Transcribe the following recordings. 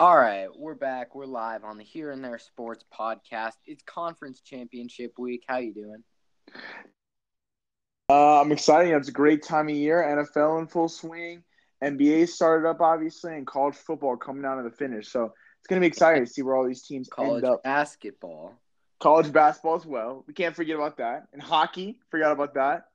All right, we're back. We're live on the Here and There Sports Podcast. It's conference championship week. How you doing? Uh, I'm excited. It's a great time of year. NFL in full swing. NBA started up, obviously, and college football coming down to the finish. So it's going to be exciting to see where all these teams College end up. basketball. College basketball as well. We can't forget about that. And hockey, forgot about that.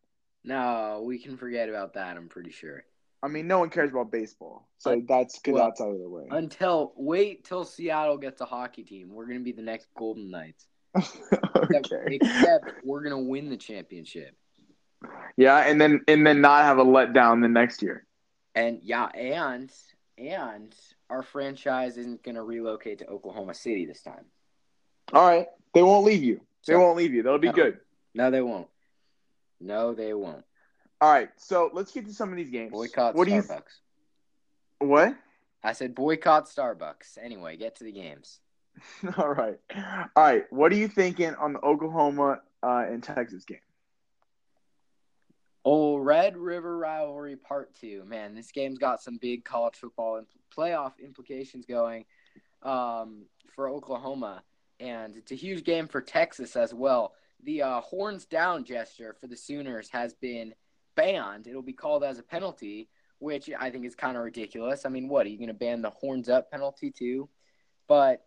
No, we can forget about that. I'm pretty sure. I mean, no one cares about baseball, so that's good. well, that's out of the way. Until wait till Seattle gets a hockey team. We're gonna be the next Golden Knights. Okay. except we're gonna win the championship. Yeah, and then and then not have a letdown the next year. And yeah, and and our franchise isn't gonna relocate to Oklahoma City this time. All right, they won't leave you. They So- won't leave you. They'll be No. good. No, they won't. No, they won't. All right, so let's get to some of these games. Boycott what do you? Starbucks. What? I said boycott Starbucks. Anyway, get to the games. All right. All right. What are you thinking on the Oklahoma uh, and Texas game? Oh, Red River rivalry part two. Man, this game's got some big college football and playoff implications going um, for Oklahoma, and it's a huge game for Texas as well. The uh, horns down gesture for the Sooners has been banned. It'll be called as a penalty, which I think is kind of ridiculous. I mean, what are you going to ban the horns up penalty too? But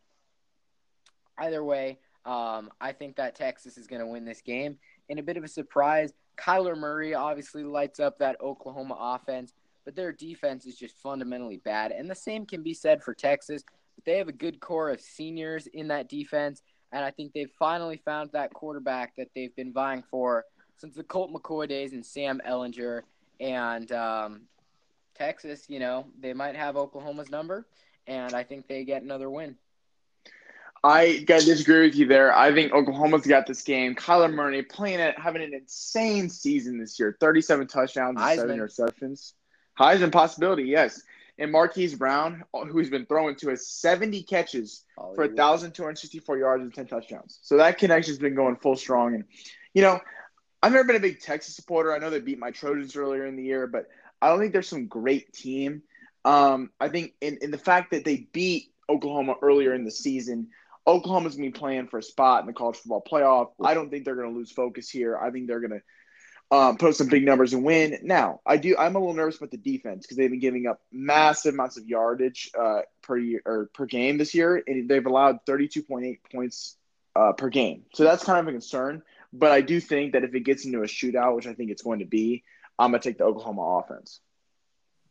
either way, um, I think that Texas is going to win this game. In a bit of a surprise, Kyler Murray obviously lights up that Oklahoma offense, but their defense is just fundamentally bad. And the same can be said for Texas. But they have a good core of seniors in that defense, and I think they've finally found that quarterback that they've been vying for since the Colt McCoy days and Sam Ehlinger. And um, Texas, you know, they might have Oklahoma's number, and I think they get another win. I gotta disagree with you there. I think Oklahoma's got this game. Kyler Murray playing it, having an insane season this year. Thirty-seven touchdowns and seven Heisman. interceptions. Heisman possibility, yes. And Marquise Brown, who's been throwing to us seventy catches for Hollywood. thousand two hundred sixty-four yards and ten touchdowns. So that connection's been going full strong. And you know, I've never been a big Texas supporter. I know they beat my Trojans earlier in the year, but I don't think they're some great team. Um, I think in, in the fact that they beat Oklahoma earlier in the season, Oklahoma's gonna be playing for a spot in the college football playoff. I don't think they're gonna lose focus here. I think they're gonna um, put some big numbers and win. Now, I do. I'm a little nervous about the defense because they've been giving up massive amounts of yardage uh, per year or per game this year, and they've allowed 32.8 points uh, per game. So that's kind of a concern. But I do think that if it gets into a shootout, which I think it's going to be, I'm gonna take the Oklahoma offense.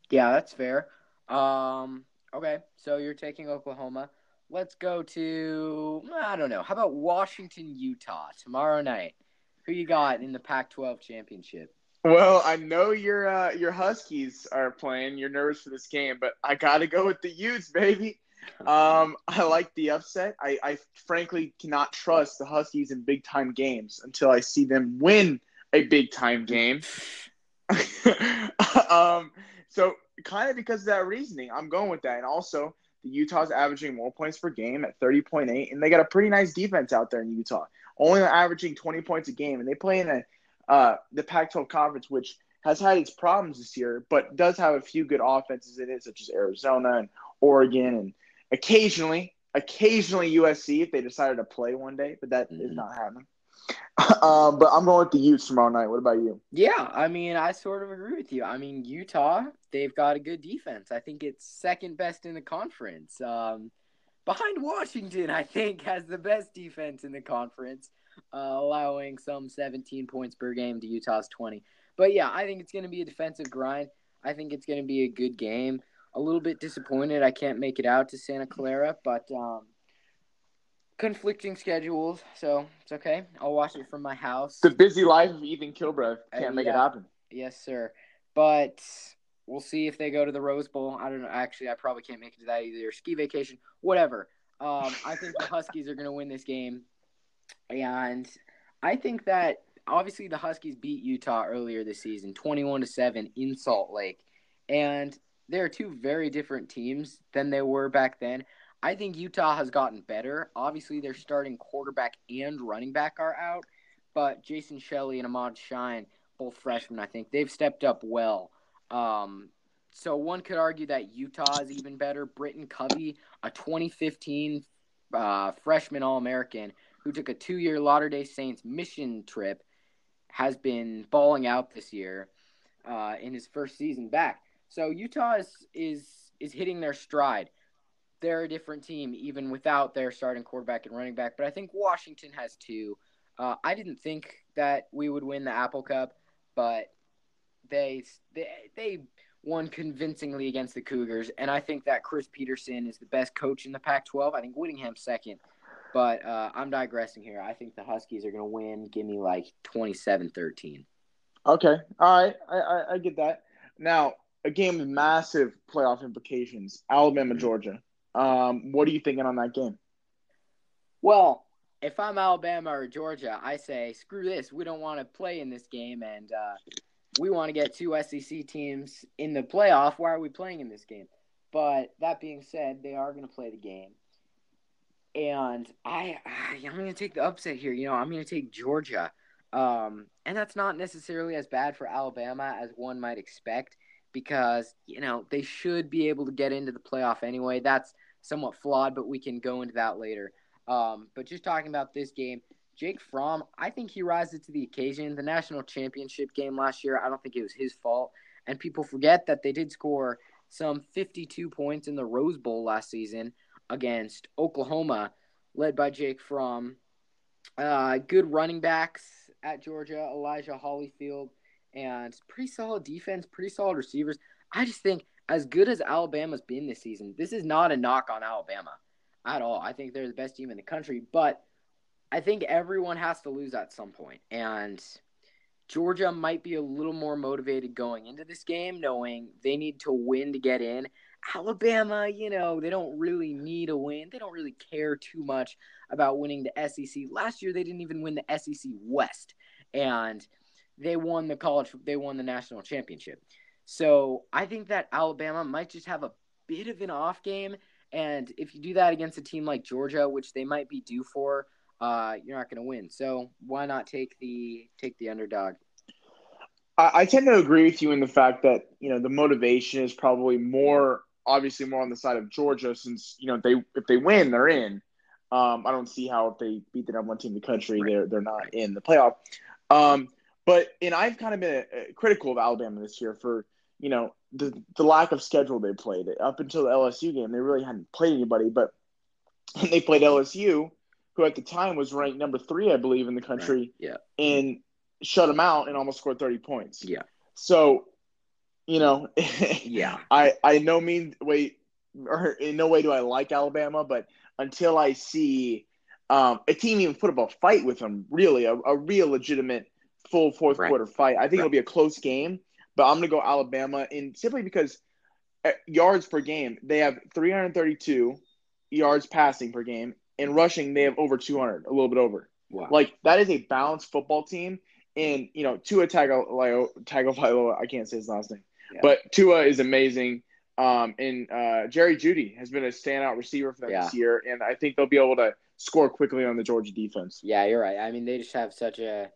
Yeah, that's fair. Um, okay, so you're taking Oklahoma. Let's go to I don't know. How about Washington, Utah tomorrow night? Who you got in the Pac-12 championship? Well, I know your uh, your Huskies are playing. You're nervous for this game, but I got to go with the Utes, baby. Um, I like the upset. I, I frankly cannot trust the Huskies in big time games until I see them win a big time game. um, so kind of because of that reasoning, I'm going with that. And also, the Utah's averaging more points per game at 30.8, and they got a pretty nice defense out there in Utah, only averaging 20 points a game, and they play in a uh, the Pac-12 conference, which has had its problems this year, but does have a few good offenses in it, such as Arizona and Oregon, and occasionally, occasionally USC if they decided to play one day, but that is Mhm. not happening. um, but I'm going with the Utes tomorrow night. What about you? Yeah, I mean, I sort of agree with you. I mean, Utah, they've got a good defense. I think it's second best in the conference. Um, behind Washington, I think, has the best defense in the conference, uh, allowing some 17 points per game to Utah's 20. But yeah, I think it's going to be a defensive grind. I think it's going to be a good game. A little bit disappointed I can't make it out to Santa Clara, but um, conflicting schedules, so it's okay. I'll watch it from my house. The busy life of Ethan Kilbreth Uh, can't make it happen. Yes, sir. But we'll see if they go to the Rose Bowl. I don't know. Actually, I probably can't make it to that either. Ski vacation, whatever. Um, I think the Huskies are going to win this game, and I think that obviously the Huskies beat Utah earlier this season, twenty-one to seven in Salt Lake, and they're two very different teams than they were back then. I think Utah has gotten better. Obviously, their starting quarterback and running back are out, but Jason Shelley and Armand Shyne, both freshmen, I think they've stepped up well. Um, so one could argue that Utah is even better. Britton Covey, a 2015 uh, freshman All American who took a two year Latter day Saints mission trip, has been balling out this year uh, in his first season back. So Utah is, is, is hitting their stride. They're a different team, even without their starting quarterback and running back. But I think Washington has two. Uh, I didn't think that we would win the Apple Cup, but they they they won convincingly against the Cougars, and I think that Chris Petersen is the best coach in the Pac-12. I think Whittingham's second, but uh, I'm digressing here. I think the Huskies are going to win. Give me like 27-13. Okay, all right, I, I, I get that. Now a game with massive playoff implications: Alabama, mm-hmm. Georgia. Um, what are you thinking on that game? Well, if I'm Alabama or Georgia, I say screw this. We don't want to play in this game, and uh, we want to get two SEC teams in the playoff. Why are we playing in this game? But that being said, they are going to play the game. And I, I am going to take the upset here. You know, I'm going to take Georgia. Um, and that's not necessarily as bad for Alabama as one might expect because, you know, they should be able to get into the playoff anyway. That's somewhat flawed, but we can go into that later. Um, but just talking about this game, Jake Fromm, I think he rises to the occasion. The national championship game last year, I don't think it was his fault. And people forget that they did score some 52 points in the Rose Bowl last season against Oklahoma, led by Jake Fromm. Uh, good running backs at Georgia, Elijah Holyfield, and pretty solid defense, pretty solid receivers. I just think as good as Alabama's been this season, this is not a knock on Alabama at all. I think they're the best team in the country, but I think everyone has to lose at some point. and Georgia might be a little more motivated going into this game, knowing they need to win to get in. Alabama, you know, they don't really need a win. They don't really care too much about winning the SEC. Last year, they didn't even win the SEC West, and they won the college. They won the national championship. So I think that Alabama might just have a bit of an off game, and if you do that against a team like Georgia, which they might be due for, uh, you're not going to win. So why not take the take the underdog? I, I tend to agree with you in the fact that you know the motivation is probably more obviously more on the side of Georgia since you know they if they win they're in. Um, I don't see how if they beat the number one team in the country they're they're not in the playoff. Um, but and I've kind of been uh, critical of Alabama this year for you know the the lack of schedule they played up until the LSU game. They really hadn't played anybody, but they played LSU who at the time was ranked number three, I believe, in the country. Right. Yeah. And shut them out and almost scored 30 points. Yeah. So, you know, yeah. I I no mean wait or in no way do I like Alabama, but until I see um, a team even put up a fight with them, really a, a real legitimate full fourth right. quarter fight, I think right. it'll be a close game. But I'm gonna go Alabama, in simply because uh, yards per game, they have 332 yards passing per game in rushing, they have over 200, a little bit over. Wow. Like that is a balanced football team. And you know, Tua Tagovailoa, I can't say his last name, yeah. but Tua is amazing. Um, and uh, Jerry Jeudy has been a standout receiver for them yeah. this year, and I think they'll be able to score quickly on the Georgia defense. Yeah, you're right. I mean, they just have such a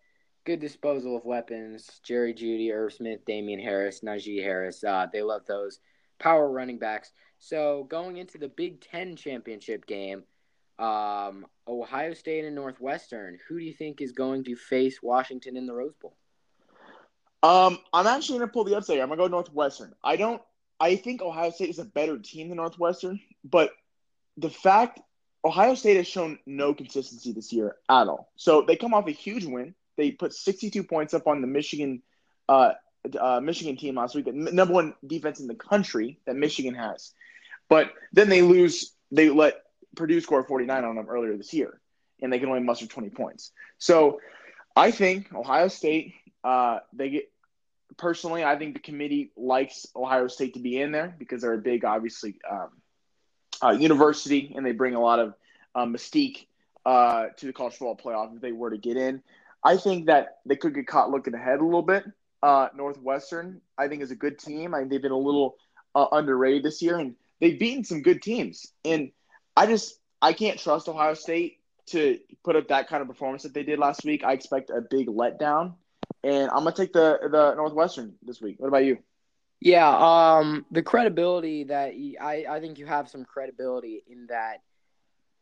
good disposal of weapons. Jerry Jeudy, Irv Smith, Damien Harris, Najee Harris. Uh, they love those power running backs. So going into the Big Ten championship game, um, Ohio State and Northwestern. Who do you think is going to face Washington in the Rose Bowl? Um, I'm actually going to pull the upset here. I'm going to go Northwestern. I don't. I think Ohio State is a better team than Northwestern, but the fact Ohio State has shown no consistency this year at all. So they come off a huge win. They put 62 points up on the Michigan, uh, uh, Michigan team last week, the number one defense in the country that Michigan has. But then they lose. They let Purdue score 49 on them earlier this year, and they can only muster 20 points. So I think Ohio State, uh, they get personally, I think the committee likes Ohio State to be in there because they're a big, obviously, um, uh, university, and they bring a lot of uh, mystique uh, to the college football playoff if they were to get in. I think that they could get caught looking ahead a little bit. Uh, Northwestern, I think, is a good team. I think they've been a little uh, underrated this year, and they've beaten some good teams. And I just I can't trust Ohio State to put up that kind of performance that they did last week. I expect a big letdown, and I'm gonna take the the Northwestern this week. What about you? Yeah, um, the credibility that I I think you have some credibility in that.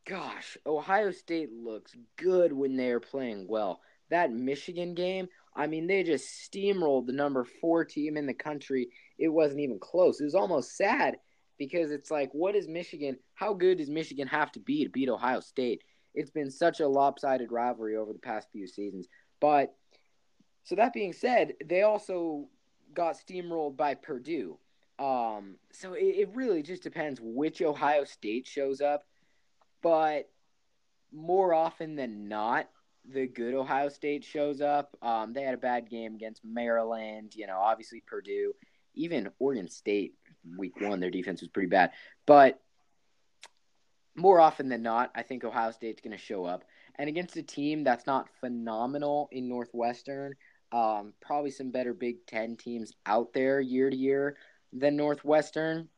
Gosh, Ohio State looks good when they are playing well. That Michigan game, I mean, they just steamrolled the number four team in the country. It wasn't even close. It was almost sad because it's like, what is Michigan? How good does Michigan have to be to beat Ohio State? It's been such a lopsided rivalry over the past few seasons. But so that being said, they also got steamrolled by Purdue. Um, so it, it really just depends which Ohio State shows up. But more often than not, the good Ohio State shows up. Um, they had a bad game against Maryland. You know, obviously Purdue, even Oregon State. Week one, their defense was pretty bad, but more often than not, I think Ohio State's going to show up. And against a team that's not phenomenal in Northwestern, um, probably some better Big Ten teams out there year to year than Northwestern.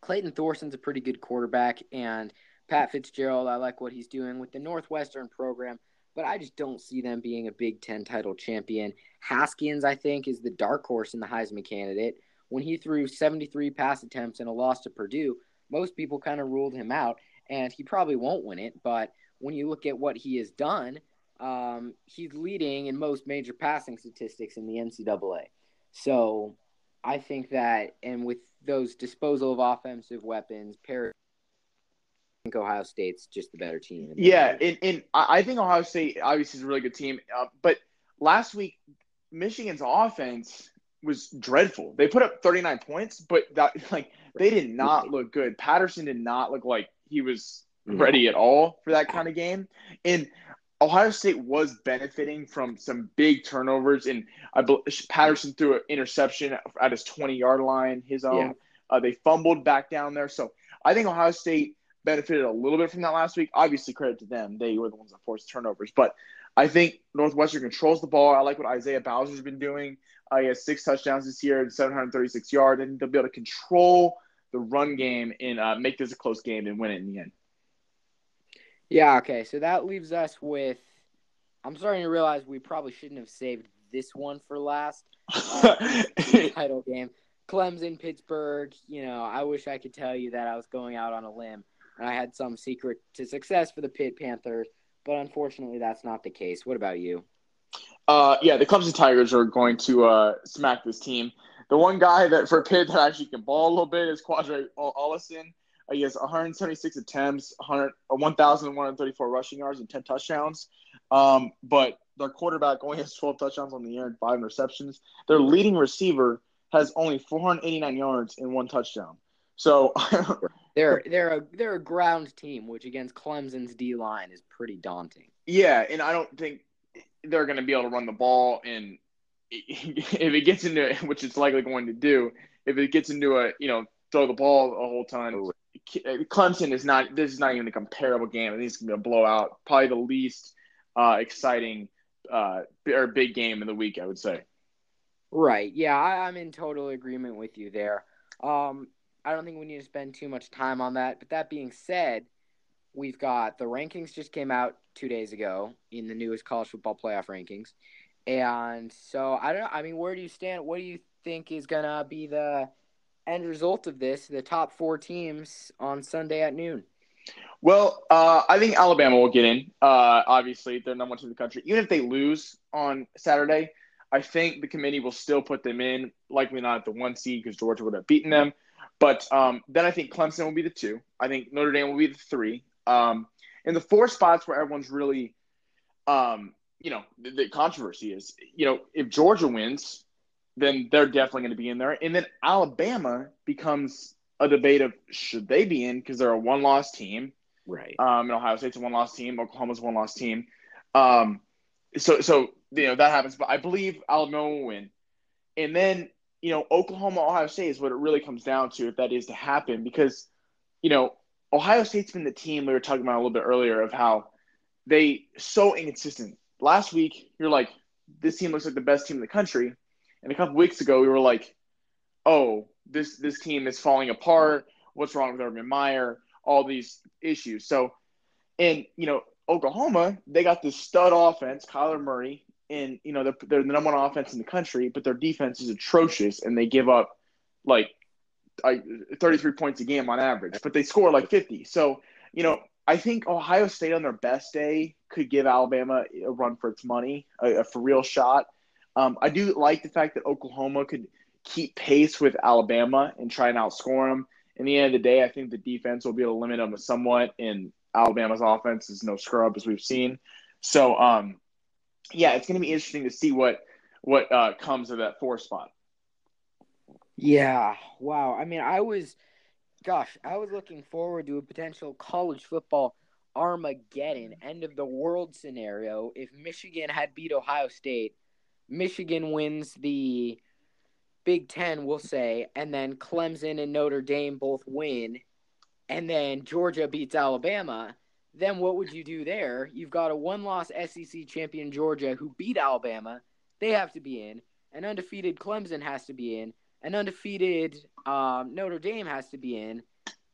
Clayton Thorson's a pretty good quarterback, and Pat Fitzgerald, I like what he's doing with the Northwestern program, but I just don't see them being a Big Ten title champion. Haskins, I think, is the dark horse in the Heisman candidate. When he threw 73 pass attempts in a loss to Purdue, most people kind of ruled him out, and he probably won't win it. But when you look at what he has done, um, he's leading in most major passing statistics in the NCAA. So I think that, and with those disposal of offensive weapons, pair. I think Ohio State's just the better team. Yeah, and, and I think Ohio State obviously is a really good team. Uh, but last week, Michigan's offense was dreadful. They put up 39 points, but that like they did not look good. Patterson did not look like he was ready at all for that kind of game. And Ohio State was benefiting from some big turnovers, and I Patterson threw an interception at his 20 yard line, his own. Yeah. Uh, they fumbled back down there, so I think Ohio State benefited a little bit from that last week. Obviously, credit to them; they were the ones that forced turnovers. But I think Northwestern controls the ball. I like what Isaiah Bowser's been doing. Uh, he has six touchdowns this year and 736 yards, and they'll be able to control the run game and uh, make this a close game and win it in the end. Yeah, okay. So that leaves us with. I'm starting to realize we probably shouldn't have saved this one for last. Uh, title game. Clemson, Pittsburgh. You know, I wish I could tell you that I was going out on a limb and I had some secret to success for the Pitt Panthers, but unfortunately, that's not the case. What about you? Uh, yeah, the Clemson Tigers are going to uh, smack this team. The one guy that for Pitt that actually can ball a little bit is Qadree Ollison. Uh, he has 176 attempts, 100, 1,134 rushing yards, and 10 touchdowns. Um, but their quarterback only has 12 touchdowns on the year and five receptions. Their leading receiver has only 489 yards and one touchdown. So they're they're a they're a ground team, which against Clemson's D line is pretty daunting. Yeah, and I don't think they're going to be able to run the ball. And if it gets into which it's likely going to do, if it gets into a you know throw the ball a whole ton, Clemson is not. This is not even a comparable game. I think it's going to be a blowout. Probably the least uh, exciting uh, or big game of the week, I would say. Right. Yeah, I, am in total agreement with you there. Um, I don't think we need to spend too much time on that. But that being said, we've got the rankings just came out two days ago in the newest college football playoff rankings. And so I don't know. I mean, where do you stand? What do you think is going to be the end result of this, the top four teams on Sunday at noon? Well, uh, I think Alabama will get in. Uh, obviously, they're number one in the country. Even if they lose on Saturday, I think the committee will still put them in, likely not at the one seed because Georgia would have beaten them. But um, then I think Clemson will be the two. I think Notre Dame will be the three. Um, and the four spots where everyone's really, um, you know, the, the controversy is, you know, if Georgia wins, then they're definitely going to be in there. And then Alabama becomes a debate of should they be in because they're a one loss team. Right. Um, and Ohio State's a one loss team. Oklahoma's a one loss team. Um, so, so, you know, that happens. But I believe Alabama will win. And then, you know, Oklahoma, Ohio State is what it really comes down to if that is to happen because, you know, Ohio State's been the team we were talking about a little bit earlier of how they so inconsistent. Last week, you're like, this team looks like the best team in the country. And a couple weeks ago, we were like, oh, this this team is falling apart. What's wrong with Urban Meyer? All these issues. So, and you know, Oklahoma, they got this stud offense, Kyler Murray, and you know they're, they're the number one offense in the country, but their defense is atrocious, and they give up like like 33 points a game on average, but they score like 50. So, you know, I think Ohio State on their best day could give Alabama a run for its money, a, a for real shot. Um, I do like the fact that Oklahoma could keep pace with Alabama and try and outscore them. In the end of the day, I think the defense will be able to limit them somewhat, and Alabama's offense is no scrub as we've seen. So, um, yeah, it's going to be interesting to see what what uh, comes of that four spot. Yeah. Wow. I mean, I was, gosh, I was looking forward to a potential college football Armageddon, end of the world scenario if Michigan had beat Ohio State. Michigan wins the Big Ten, we'll say, and then Clemson and Notre Dame both win, and then Georgia beats Alabama. Then what would you do there? You've got a one loss SEC champion Georgia who beat Alabama. They have to be in. An undefeated Clemson has to be in an undefeated um, Notre Dame has to be in,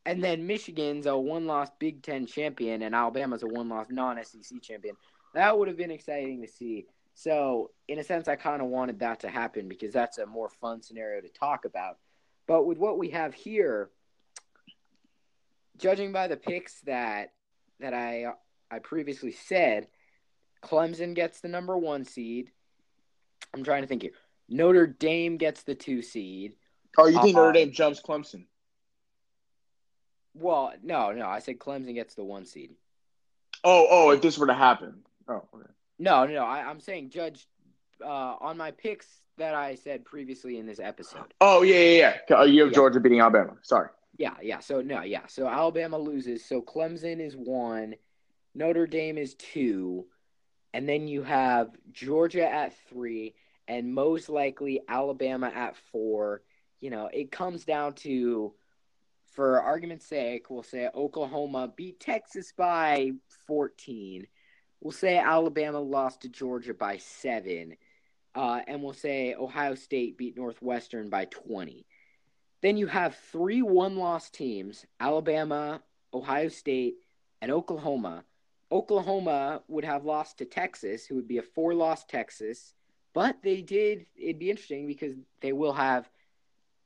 and then Michigan's a one-loss Big Ten champion, and Alabama's a one-loss non-SEC champion. That would have been exciting to see. So, in a sense, I kind of wanted that to happen because that's a more fun scenario to talk about. But with what we have here, judging by the picks that that I I previously said, Clemson gets the number one seed. I'm trying to think here. Notre Dame gets the two seed. Oh, you think uh, Notre Dame jumps Clemson? Well, no, no. I said Clemson gets the one seed. Oh, oh, if this were to happen. Oh, okay. No, no, no. I, am saying judge uh, on my picks that I said previously in this episode. Oh, yeah, yeah, yeah. You have yeah. Georgia beating Alabama. Sorry. Yeah, yeah. So, no, yeah. So Alabama loses. So Clemson is one. Notre Dame is two. And then you have Georgia at three and most likely Alabama at four. You know, it comes down to, for argument's sake, we'll say Oklahoma beat Texas by 14. We'll say Alabama lost to Georgia by seven. Uh, and we'll say Ohio State beat Northwestern by 20. Then you have three one loss teams Alabama, Ohio State, and Oklahoma. Oklahoma would have lost to Texas, who would be a four loss Texas. But they did. It'd be interesting because they will have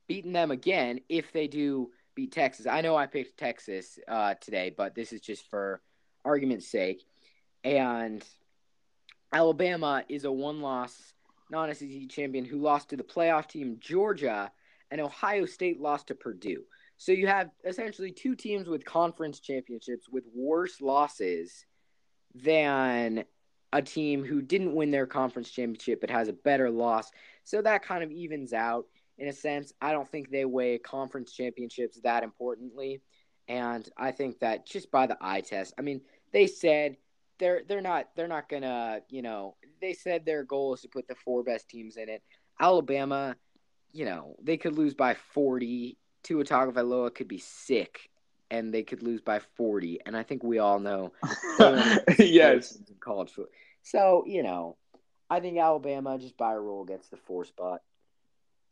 beaten them again if they do beat Texas. I know I picked Texas uh, today, but this is just for argument's sake. And Alabama is a one-loss non-SEC champion who lost to the playoff team Georgia, and Ohio State lost to Purdue. So you have essentially two teams with conference championships with worse losses than a team who didn't win their conference championship but has a better loss. So that kind of evens out in a sense. I don't think they weigh conference championships that importantly. And I think that just by the eye test, I mean, they said they're they're not they're not gonna, you know, they said their goal is to put the four best teams in it. Alabama, you know, they could lose by forty. Tua Tagovailoa could be sick and they could lose by 40 and i think we all know yes college football so, you know, I think Alabama just by a rule gets the four spot.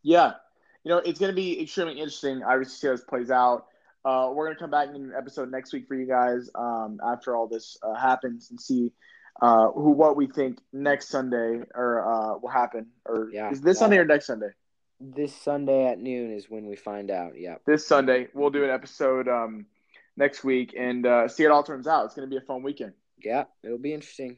Yeah. You know, it's going to be extremely interesting. I see how this plays out. Uh, we're going to come back in an episode next week for you guys um, after all this uh, happens and see uh, who what we think next Sunday or uh, will happen. Or yeah, is this Sunday or next Sunday? This Sunday at noon is when we find out. Yeah. This Sunday we'll do an episode um, next week and uh, see how it all turns out. It's going to be a fun weekend. Yeah, it'll be interesting.